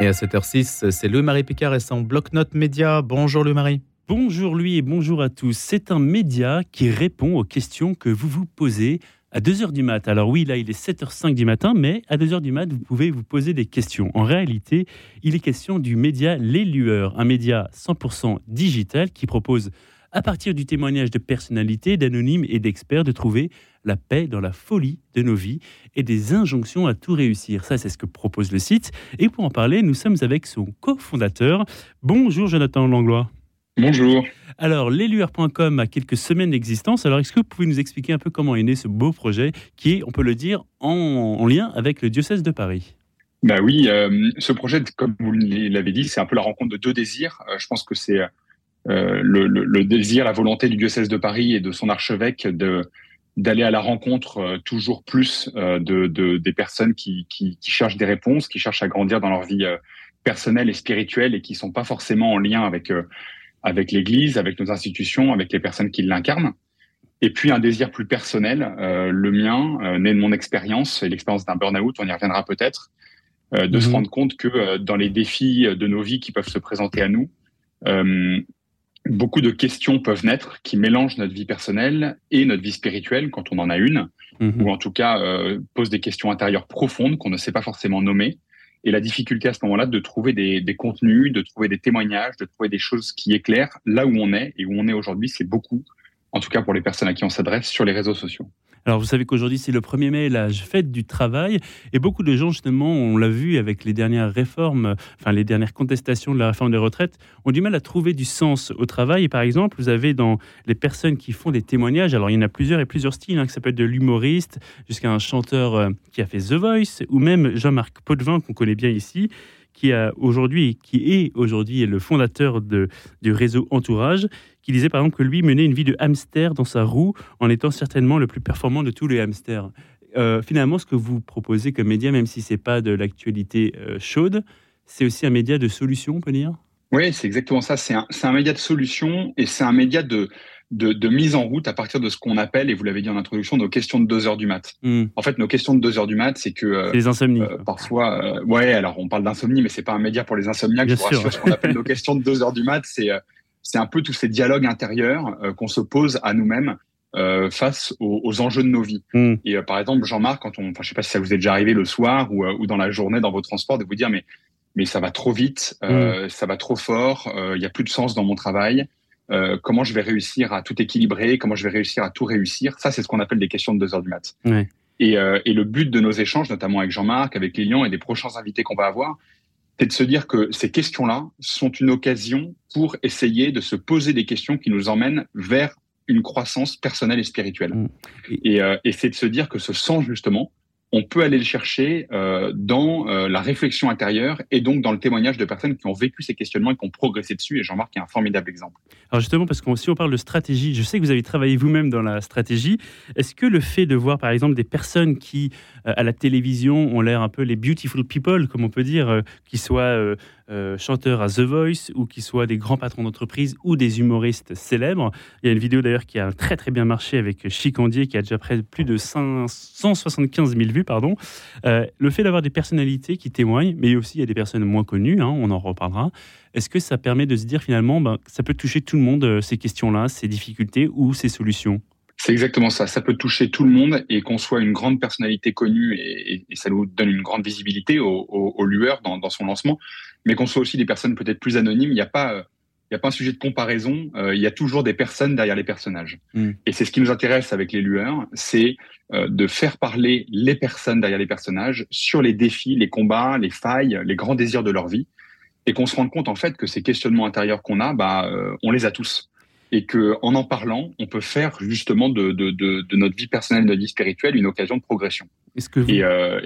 Et à 7h06, c'est le Marie Picard et son bloc-notes média. Bonjour le Marie. Bonjour lui et bonjour à tous. C'est un média qui répond aux questions que vous vous posez à 2h du mat. Alors oui, là il est 7h05 du matin, mais à 2h du mat, vous pouvez vous poser des questions. En réalité, il est question du média Les Lueurs, un média 100% digital qui propose à partir du témoignage de personnalités, d'anonymes et d'experts, de trouver la paix dans la folie de nos vies et des injonctions à tout réussir. Ça, c'est ce que propose le site. Et pour en parler, nous sommes avec son cofondateur. Bonjour Jonathan Langlois. Bonjour. Alors, l'élueur.com a quelques semaines d'existence. Alors, est-ce que vous pouvez nous expliquer un peu comment est né ce beau projet qui est, on peut le dire, en, lien avec le diocèse de Paris? Bah oui, euh, ce projet, comme vous l'avez dit, c'est un peu la rencontre de deux désirs. Euh, je pense que c'est euh, le, désir, la volonté du diocèse de Paris et de son archevêque de d'aller à la rencontre toujours plus de, des personnes qui, qui, cherchent des réponses, qui cherchent à grandir dans leur vie personnelle et spirituelle et qui sont pas forcément en lien avec avec l'Église, avec nos institutions, avec les personnes qui l'incarnent. Et puis un désir plus personnel, euh, le mien, euh, né de mon expérience et l'expérience d'un burn-out, on y reviendra peut-être, euh, de se mhm. rendre compte que dans les défis de nos vies qui peuvent se présenter à nous, beaucoup de questions peuvent naître qui mélangent notre vie personnelle et notre vie spirituelle quand on en a une, mhm. ou en tout cas posent des questions intérieures profondes qu'on ne sait pas forcément nommer et la difficulté à ce moment-là de trouver des, des, contenus, de trouver des témoignages, de trouver des choses qui éclairent là où on est et où on est aujourd'hui, c'est beaucoup, en tout cas pour les personnes à qui on s'adresse sur les réseaux sociaux. Alors vous savez qu'aujourd'hui c'est le 1er mai, la fête du travail, et beaucoup de gens justement, on l'a vu avec les dernières réformes, enfin les dernières contestations de la réforme des retraites, ont du mal à trouver du sens au travail. Par exemple, vous avez dans les personnes qui font des témoignages, alors il y en a plusieurs et plusieurs styles, hein, que ça peut être de l'humoriste jusqu'à un chanteur euh, qui a fait The Voice, ou même Jean-Marc Potvin qu'on connaît bien ici, qui a aujourd'hui, qui est aujourd'hui le fondateur de, du réseau Entourage, qui disait par exemple que lui menait une vie de hamster dans sa roue en étant certainement le plus performant de tous les hamsters. Euh, finalement, ce que vous proposez comme média, même si c'est pas de l'actualité euh, chaude, c'est aussi un média de solution, on peut dire? Oui, c'est exactement ça. C'est un, un, média de solution et c'est un média de, de, mise en route à partir de ce qu'on appelle, et vous l'avez dit en introduction, nos questions de 2 heures du mat. Hmm. En fait, nos questions de 2 heures du mat, c'est que... Euh, les insomnies. Euh, parfois, euh, ouais, alors on parle d'insomnie, mais c'est pas un média pour les insomniaques. je vous rassure, ce qu'on appelle nos questions de 2 heures du mat, c'est c'est un peu tous ces dialogues intérieurs qu'on se pose à nous-mêmes face aux, enjeux de nos vies. Hmm. Et par exemple, Jean-Marc, quand on, enfin, je sais pas si ça vous est déjà arrivé le soir ou, ou dans la journée dans vos transports, de vous dire mais mais ça va trop vite, hmm. ça va trop fort, il y a plus de sens dans mon travail. Euh, comment je vais réussir à tout équilibrer, comment je vais réussir à tout réussir. Ça, c'est ce qu'on appelle des questions de deux heures du mat. Et, euh, et, le but de nos échanges, notamment avec Jean-Marc, avec Lilian et des prochains invités qu'on va avoir, c'est de se dire que ces questions-là sont une occasion pour essayer de se poser des questions qui nous emmènent vers une croissance personnelle et spirituelle. Mm. Et, euh, et c'est de se dire que ce sens, justement, on peut aller le chercher euh, dans euh, la réflexion intérieure et donc dans le témoignage de personnes qui ont vécu ces questionnements et qui ont progressé dessus. Et Jean-Marc est un formidable exemple. Alors justement, parce que si on parle de stratégie, je sais que vous avez travaillé vous-même dans la stratégie. Est-ce que le fait de voir par exemple des personnes qui, euh, à la télévision, ont l'air un peu les beautiful people, comme on peut dire, qui soient euh, chanteurs à The Voice ou qui soient des grands patrons d'entreprise ou des humoristes célèbres. Il y a une vidéo d'ailleurs qui a très très bien marché avec Chicandier qui a déjà près de plus de 175 000 vues. Pardon. Euh, le fait d'avoir des personnalités qui témoignent, mais aussi il y a des personnes moins connues, hein, on en reparlera. Est-ce que ça permet de se dire finalement, ben, ça peut toucher tout le monde, euh, ces questions-là, ces difficultés ou ces solutions? C'est exactement ça. Ça peut toucher tout le monde et qu'on soit une grande personnalité connue et, ça nous donne une grande visibilité au, lueur dans, son lancement, mais qu'on soit aussi des personnes peut-être plus anonymes. Il n'y a pas, il a pas un sujet de comparaison. Euh, il y a toujours des personnes derrière les personnages. Mm. Et c'est ce qui nous intéresse avec les lueurs, c'est euh, de faire parler les personnes derrière les personnages sur les défis, les combats, les failles, les grands désirs de leur vie, et qu'on se rende compte en fait que ces questionnements intérieurs qu'on a, bah, euh, on les a tous et que en en parlant, on peut faire justement de, de, de, notre vie personnelle, de notre vie spirituelle, une occasion de progression. Est-ce que vous... et, euh,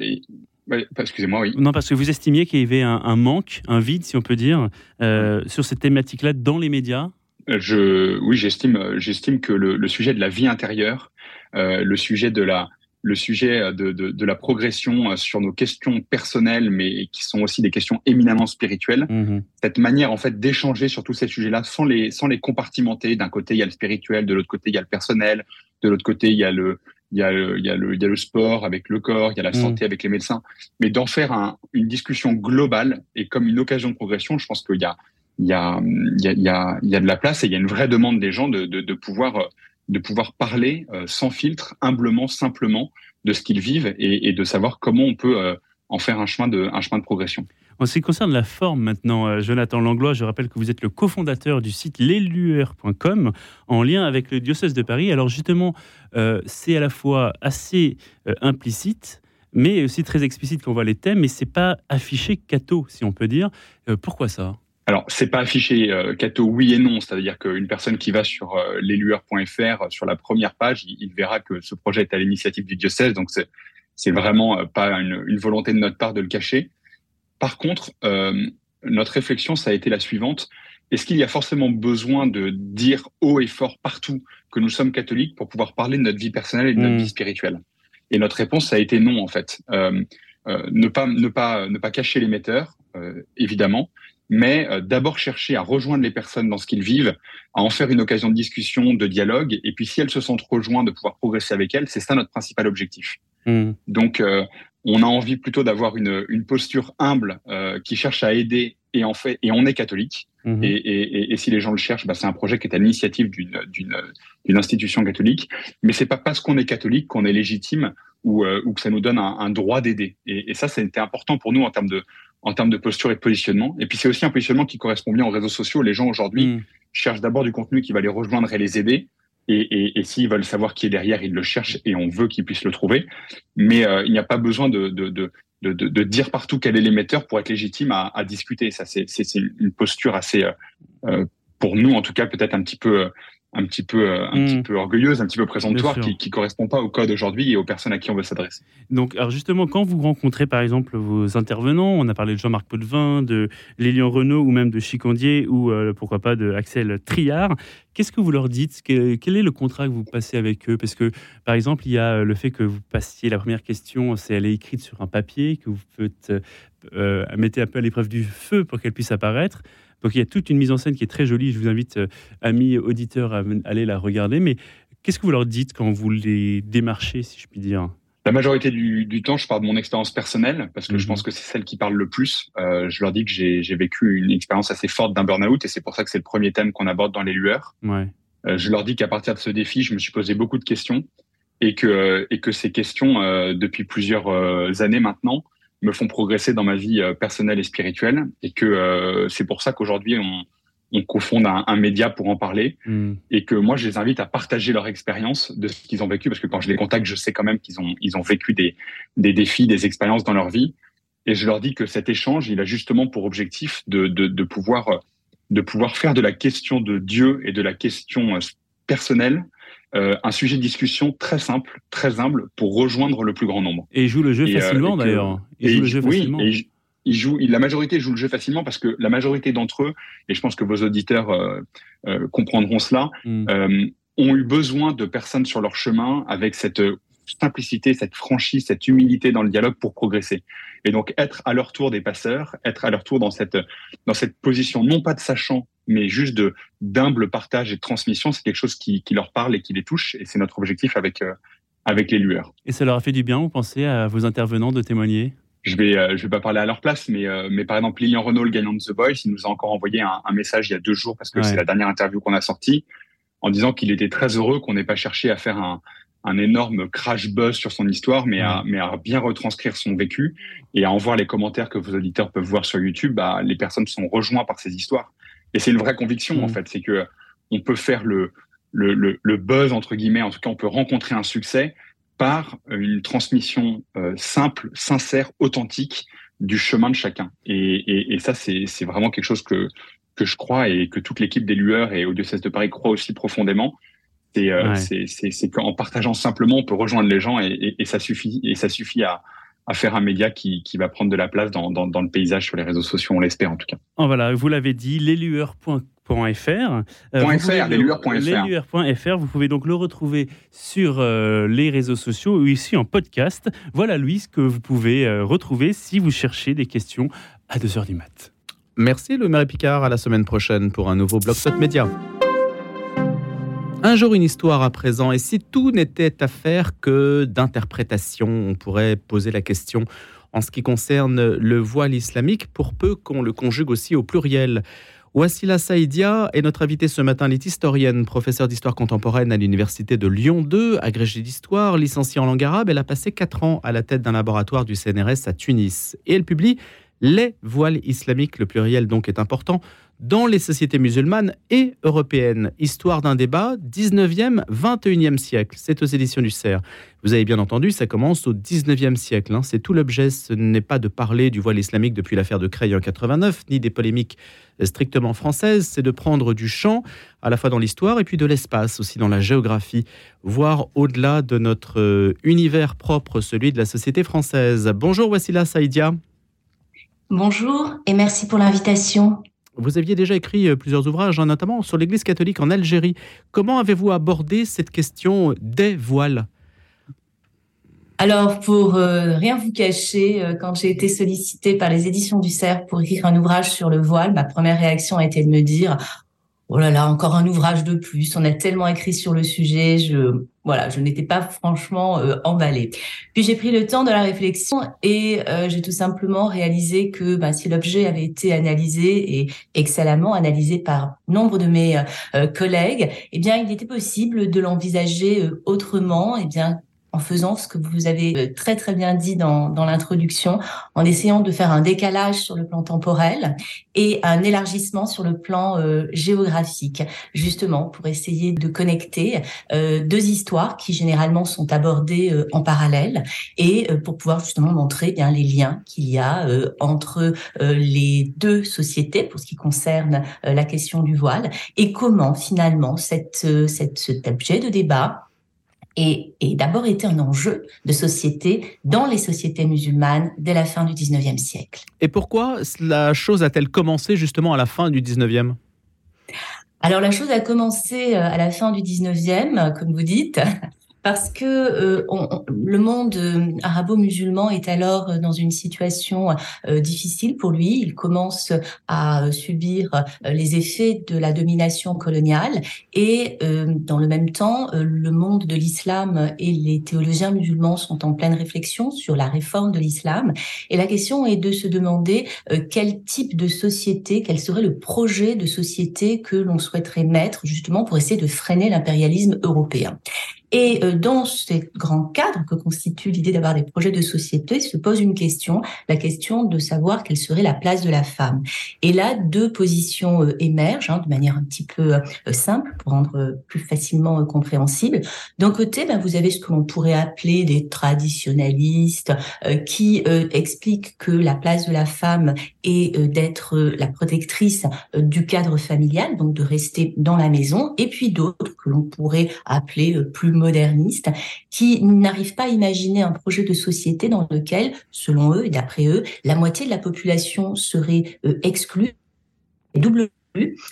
excusez-moi, oui. Non, parce que vous estimiez qu'il y avait un, manque, un vide, si on peut dire, euh, sur cette thématique-là dans les médias. Je, oui, j'estime, j'estime que le, le, sujet de la vie intérieure, euh, le sujet de la le sujet euh, de, de, de, la progression euh, sur nos questions personnelles, mais qui sont aussi des questions éminemment spirituelles. Mhm. Cette manière, en fait, d'échanger sur tous ces sujets-là sans les, sans les compartimenter. D'un côté, il y a le spirituel, de l'autre côté, il y a le personnel, de l'autre côté, il y a le, il y, a le, il, y a le, il y a le sport avec le corps, il y a la mmh. santé avec les médecins, mais d'en faire un, une discussion globale et comme une occasion de progression, je pense qu'il y a, il y, a, il, y a, il, y a, il y a de la place et il y a une vraie demande des gens de, de, de pouvoir, de pouvoir parler euh, sans filtre, humblement, simplement de ce qu'ils vivent et, de savoir comment on peut euh, en faire un chemin de, progression. En ce qui concerne la forme maintenant, euh, Jonathan Langlois, je rappelle que vous êtes le cofondateur du site leslueurs.com en lien avec le diocèse de Paris. Alors justement, c'est à la fois assez implicite, mais aussi très explicite quand on voit les thèmes, mais c'est pas affiché catho, si on peut dire. pourquoi ça? Alors, c'est pas affiché catho oui et non, c'est-à-dire qu'une personne qui va sur leslueurs.fr sur la première page, il, verra que ce projet est à l'initiative du diocèse, donc c'est c'est vraiment pas une, une, volonté de notre part de le cacher. Par contre, euh, notre réflexion, ça a été la suivante. Est-ce qu'il y a forcément besoin de dire haut et fort partout que nous sommes catholiques pour pouvoir parler de notre vie personnelle et de notre mmh. vie spirituelle? Et notre réponse, ça a été non, en fait. Euh, euh, ne, pas, ne, pas, ne pas cacher l'émetteur, euh, évidemment, mais euh, d'abord chercher à rejoindre les personnes dans ce qu'ils vivent, à en faire une occasion de discussion, de dialogue, et puis si elles se sentent rejointes, de pouvoir progresser avec elles. C'est ça notre principal objectif. Mmh. Donc, euh, on a envie plutôt d'avoir une, une, posture humble euh, qui cherche à aider et en fait et on est catholique mmh. et, et, et, si les gens le cherchent bah, c'est un projet qui est à l'initiative d'une d'une institution catholique mais c'est pas parce qu'on est catholique qu'on est légitime ou, euh, ou que ça nous donne un, un droit d'aider et, et, ça c'était important pour nous en termes de en termes de posture et de positionnement et puis c'est aussi un positionnement qui correspond bien aux réseaux sociaux les gens aujourd'hui mmh. cherchent d'abord du contenu qui va les rejoindre et les aider et, et, et s'ils veulent savoir qui est derrière, ils le cherchent et on veut qu'ils puissent le trouver. Mais euh, il n'y a pas besoin de, de, de, de, dire partout quel est l'émetteur pour être légitime à, à discuter. Ça, c'est une posture assez, euh, euh, pour nous en tout cas, peut-être un petit peu un petit peu euh, un petit hmm. peu orgueilleuse, un petit peu présentoire, qui, qui correspond pas au code aujourd'hui et aux personnes à qui on veut s'adresser. Donc, alors justement, quand vous rencontrez par exemple vos intervenants, on a parlé de Jean-Marc Potvin, de Lélian Renault ou même de Chicandier ou euh, pourquoi pas de Axel Triard, qu'est-ce que vous leur dites? Quel est le contrat que vous passez avec eux? Parce que par exemple, il y a le fait que vous passiez la première question, c'est elle est écrite sur un papier que vous faites euh, mettez un peu à l'épreuve du feu pour qu'elle puisse apparaître. Donc il y a toute une mise en scène qui est très jolie. Je vous invite, euh, amis auditeurs, à aller la regarder. Mais qu'est-ce que vous leur dites quand vous les démarchez, si je puis dire? La majorité du, temps, je parle de mon expérience personnelle parce que je mhm. pense que c'est celle qui parle le plus. Euh, je leur dis que j'ai vécu une expérience assez forte d'un burn-out et c'est pour ça que c'est le premier thème qu'on aborde dans les lueurs. Ouais. Euh, je leur dis qu'à partir de ce défi, je me suis posé beaucoup de questions et que, et que ces questions, depuis plusieurs années maintenant, me font progresser dans ma vie euh, personnelle et spirituelle. Et que euh, c'est pour ça qu'aujourd'hui on, on cofonde un, un, média pour en parler. Mm. et que moi je les invite à partager leur expérience de ce qu'ils ont vécu. Parce que quand je les contacte je sais quand même qu'ils ont ils ont vécu des des défis des expériences dans leur vie. Et je leur dis que cet échange il a justement pour objectif de de, de pouvoir de pouvoir faire de la question de Dieu et de la question euh, personnelle euh, un sujet de discussion très simple, très humble pour rejoindre le plus grand nombre. Et il joue le jeu euh, facilement d'ailleurs. Il joue le jeu oui, facilement. Et il joue, la majorité joue le jeu facilement parce que la majorité d'entre eux, et je pense que vos auditeurs euh, comprendront cela, mm. euh, ont eu besoin de personnes sur leur chemin avec cette simplicité, cette franchise, cette humilité dans le dialogue pour progresser. Et donc être à leur tour des passeurs, être à leur tour dans cette dans cette position non pas de sachant mais juste de d'humble partage et de transmission, c'est quelque chose qui, qui, leur parle et qui les touche, et c'est notre objectif avec euh, avec les lueurs. Et ça leur a fait du bien, vous pensez, à vos intervenants de témoigner? Je vais, euh, je vais pas parler à leur place, mais, euh, mais par exemple, Lilian Renault, le gagnant de The Voice, il nous a encore envoyé un, un message il y a deux jours, parce que c'est la dernière interview qu'on a sortie, en disant qu'il était très heureux qu'on n'ait pas cherché à faire un, un énorme crash buzz sur son histoire, mais, à, mais à bien retranscrire son vécu et à en voir les commentaires que vos auditeurs peuvent voir sur YouTube. Bah, les personnes sont rejointes par ces histoires. Et c'est une vraie conviction, en mmh. fait. C'est que on peut faire le, le, le, le, buzz, entre guillemets, en tout cas, on peut rencontrer un succès par une transmission euh, simple, sincère, authentique du chemin de chacun. Et, et, et ça, c'est vraiment quelque chose que, que je crois et que toute l'équipe des Lueurs et au diocèse de Paris croit aussi profondément. C'est euh, ouais. qu'en partageant simplement, on peut rejoindre les gens et, et, et ça suffit. Et ça suffit à, à faire un média qui, qui, va prendre de la place dans, dans, dans, le paysage sur les réseaux sociaux, on l'espère en tout cas. Oh, voilà, vous l'avez dit, leslueurs.fr. Euh, leslueurs.fr. Vous pouvez donc le retrouver sur euh, les réseaux sociaux ou ici en podcast. Voilà, Louis, ce que vous pouvez euh, retrouver si vous cherchez des questions à 2h du mat. Merci, le Marie Picard. À la semaine prochaine pour un nouveau Blog Média. Un jour une histoire à présent, et si tout n'était affaire que d'interprétation, on pourrait poser la question en ce qui concerne le voile islamique, pour peu qu'on le conjugue aussi au pluriel. Wassila Saïdia est notre invitée ce matin. Elle est professeure d'histoire contemporaine à l'université de Lyon 2, agrégée d'histoire, licenciée en langue arabe. Elle a passé 4 ans à la tête d'un laboratoire du CNRS à Tunis. Et elle publie Les voiles islamiques, le pluriel donc est important, dans les sociétés musulmanes et européennes. Histoire d'un débat, 19e, 21e siècle. C'est aux éditions du CERF. Vous avez bien entendu, ça commence au 19e siècle. Hein. C'est tout l'objet. Ce n'est pas de parler du voile islamique depuis l'affaire de Creil en 89, ni des polémiques strictement françaises. C'est de prendre du champ, à la fois dans l'histoire et puis de l'espace, aussi dans la géographie, voire au-delà de notre euh, univers propre, celui de la société française. Bonjour Wassila Saïdia. Bonjour et merci pour l'invitation. Vous aviez déjà écrit euh, plusieurs ouvrages, hein, notamment sur l'Église catholique en Algérie. Comment avez-vous abordé cette question des voiles? Alors, pour euh, rien vous cacher, euh, quand j'ai été sollicitée par les éditions du CERF pour écrire un ouvrage sur le voile, ma première réaction a été de me dire oh là là, encore un ouvrage de plus. On a tellement écrit sur le sujet. Je, voilà, je n'étais pas franchement euh, emballée. Puis j'ai pris le temps de la réflexion et euh, j'ai tout simplement réalisé que bah, si l'objet avait été analysé et excellemment analysé par nombre de mes euh, collègues, eh bien, il était possible de l'envisager autrement. Eh bien, en faisant ce que vous avez euh, très très bien dit dans, dans l'introduction, en essayant de faire un décalage sur le plan temporel et un élargissement sur le plan euh, géographique, justement pour essayer de connecter euh, deux histoires qui généralement sont abordées euh, en parallèle et pour pouvoir justement montrer bien les liens qu'il y a entre les deux sociétés pour ce qui concerne la question du voile et comment finalement cette, cette, cet objet de débat et, et d'abord été un enjeu de société dans les sociétés musulmanes dès la fin du 19e siècle. Et pourquoi la chose a-t-elle commencé justement à la fin du 19e alors la chose a commencé euh, à la fin du 19e, comme vous dites, parce que euh, le monde euh, arabo-musulman est alors euh, dans une situation euh, difficile pour lui. Il commence à subir les effets de la domination coloniale et dans le même temps, le monde de l'islam et les théologiens musulmans sont en pleine réflexion sur la réforme de l'islam. Et la question est de se demander quel type de société, quel serait le projet de société que l'on souhaiterait mettre justement pour essayer de freiner l'impérialisme européen. Et euh, dans ce grand cadre que constitue l'idée d'avoir des projets de société, se pose une question, la question de savoir quelle serait la place de la femme. Et là, deux positions euh, émergent hein, de manière un petit peu euh, simple pour rendre plus facilement compréhensible. D'un côté, ben, vous avez ce que l'on pourrait appeler des traditionalistes qui expliquent que la place de la femme est d'être la protectrice du cadre familial, donc de rester dans la maison, et puis d'autres que l'on pourrait appeler plus modernistes qui n'arrivent pas à imaginer un projet de société dans lequel, selon eux et d'après eux, la moitié de la population serait euh, exclue double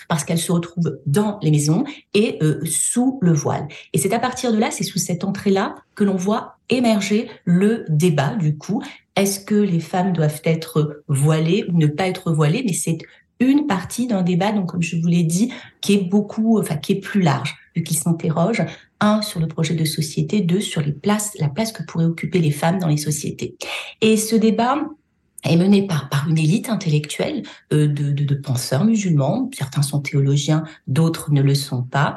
parce qu'elle se retrouve dans les maisons et euh, sous le voile. Et c'est à partir de là, c'est sous cette entrée-là que l'on voit émerger le débat du coup. Est-ce que les femmes doivent être voilées ou ne pas être voilées? Mais c'est une partie d'un débat, donc comme je vous l'ai dit, qui est beaucoup, enfin qui est plus large, vu qu'il s'interroge un sur le projet de société, deux sur les places, la place que pourraient occuper les femmes dans les sociétés. Et ce débat est mené par, par une élite intellectuelle euh, de, de, de, penseurs musulmans, certains sont théologiens, d'autres ne le sont pas,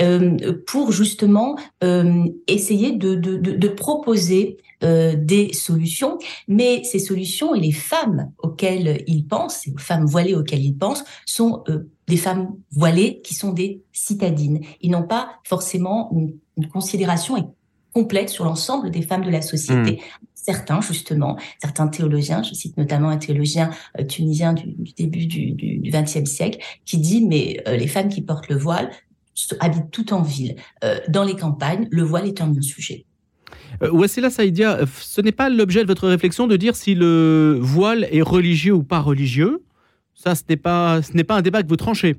euh, pour justement euh, essayer de, de proposer euh, des solutions, mais ces solutions et les femmes auxquelles ils pensent, les femmes voilées auxquelles ils pensent, sont des femmes voilées qui sont des citadines. Ils n'ont pas forcément une, une considération complète sur l'ensemble des femmes de la société. Mmh. Certains, justement, certains théologiens, je cite notamment un théologien euh, tunisien du, du, début du XXe siècle, qui dit, mais euh, les femmes qui portent le voile habitent tout en ville. Euh, dans les campagnes, le voile est un non-sujet. Wassila Saïdia, ce n'est pas l'objet de votre réflexion de dire si le voile est religieux ou pas religieux? Ça, ce n'est pas, ce n'est pas un débat que vous tranchez.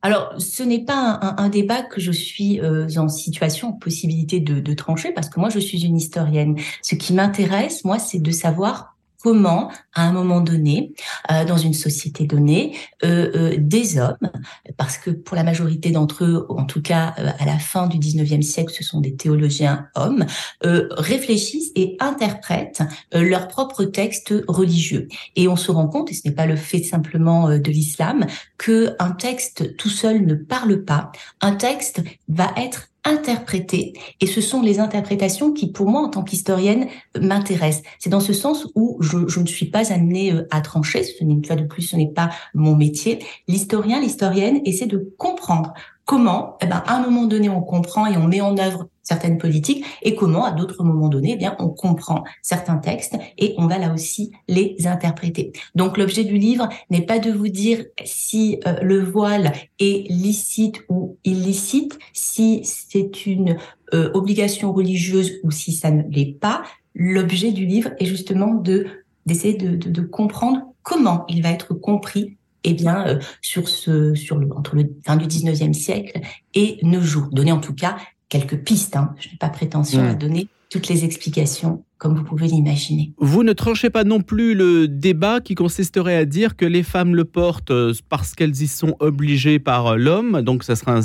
Alors, ce n'est pas un, débat que je suis euh, en situation, possibilité de, de trancher, parce que moi, je suis une historienne. Ce qui m'intéresse, moi, c'est de savoir comment, à un moment donné, euh, dans une société donnée, euh, euh, des hommes, parce que pour la majorité d'entre eux, en tout cas à la fin du 19e siècle, ce sont des théologiens hommes, réfléchissent et interprètent leurs propres textes religieux. Et on se rend compte, et ce n'est pas le fait simplement de l'islam, que un texte tout seul ne parle pas. Un texte va être interpréter. Et ce sont les interprétations qui, pour moi, en tant qu'historienne, m'intéressent. C'est dans ce sens où je, je, ne suis pas amenée euh, à trancher. Ce n'est une fois de plus, ce n'est pas mon métier. L'historien, l'historienne essaie de comprendre comment, eh ben, à un moment donné, on comprend et on met en œuvre certaines politiques et comment, à d'autres moments donnés, eh bien, on comprend certains textes et on va là aussi les interpréter. Donc, l'objet du livre n'est pas de vous dire si euh, le voile est licite ou illicite, si c'est une euh, obligation religieuse ou si ça ne l'est pas. L'objet du livre est justement de d'essayer de, comprendre comment il va être compris eh bien, euh, sur ce, sur le, entre le fin du 19e siècle et nos jours. Donner en tout cas quelques pistes. Hein. Je n'ai pas prétention à donner toutes les explications comme vous pouvez l'imaginer. Vous ne tranchez pas non plus le débat qui consisterait à dire que les femmes le portent euh, parce qu'elles y sont obligées par euh, l'homme, donc ça sera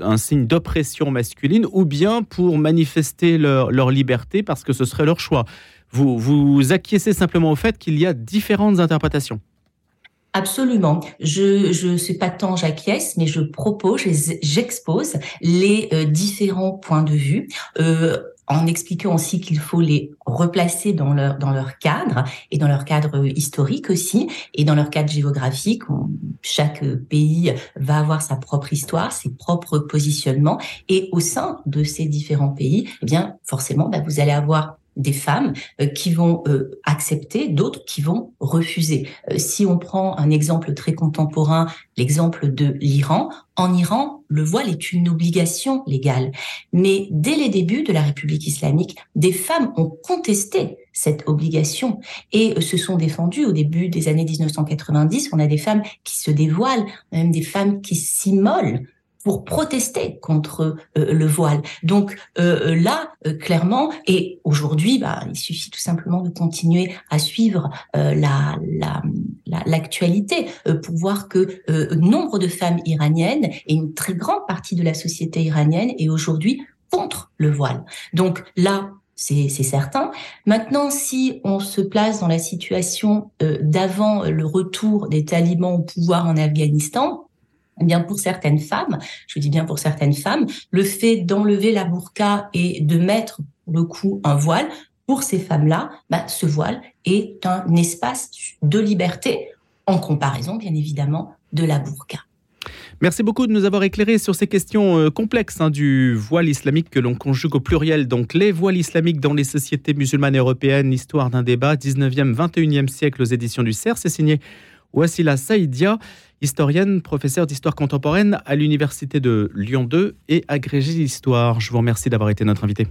un, signe d'oppression masculine, ou bien pour manifester leur, leur, liberté parce que ce serait leur choix. Vous, vous acquiescez simplement au fait qu'il y a différentes interprétations. Absolument. Je je sais pas tant j'acquiesce, mais je propose, j'expose les euh, différents points de vue. Euh, en expliquant aussi qu'il faut les replacer dans leur dans leur cadre et dans leur cadre historique aussi et dans leur cadre géographique. chaque pays va avoir sa propre histoire, ses propres positionnements et au sein de ces différents pays, eh bien forcément, bah, vous allez avoir des femmes euh, qui vont euh, accepter, d'autres qui vont refuser. Euh, si on prend un exemple très contemporain, l'exemple de l'Iran, en Iran, le voile est une obligation légale. Mais dès les débuts de la République islamique, des femmes ont contesté cette obligation et se sont défendues au début des années 1990. On a des femmes qui se dévoilent, même des femmes qui s'immolent pour protester contre euh, le voile. Donc euh, euh, là, clairement, et aujourd'hui, bah, il suffit tout simplement de continuer à suivre la l'actualité pour voir que nombre de femmes iraniennes et une très grande partie de la société iranienne est aujourd'hui contre le voile. Donc là, c'est certain. Maintenant, si on se place dans la situation d'avant le retour des talibans au pouvoir en Afghanistan, bien pour certaines femmes, je dis bien pour certaines femmes, le fait d'enlever la burqa et de mettre le coup un voile, pour ces femmes-là, bah, ce voile est un espace de liberté en comparaison, bien évidemment, de la burqa. Merci beaucoup de nous avoir éclairé sur ces questions euh, complexes hein, du voile islamique que l'on conjugue au pluriel. Donc, les voiles islamiques dans les sociétés musulmanes européennes, histoire d'un débat, 19e, 21e siècle aux éditions du CERF. C'est signé Wassila Saïdia historienne, professeure d'histoire contemporaine à l'Université de Lyon 2 et agrégée d'histoire. Je vous remercie d'avoir été notre invité.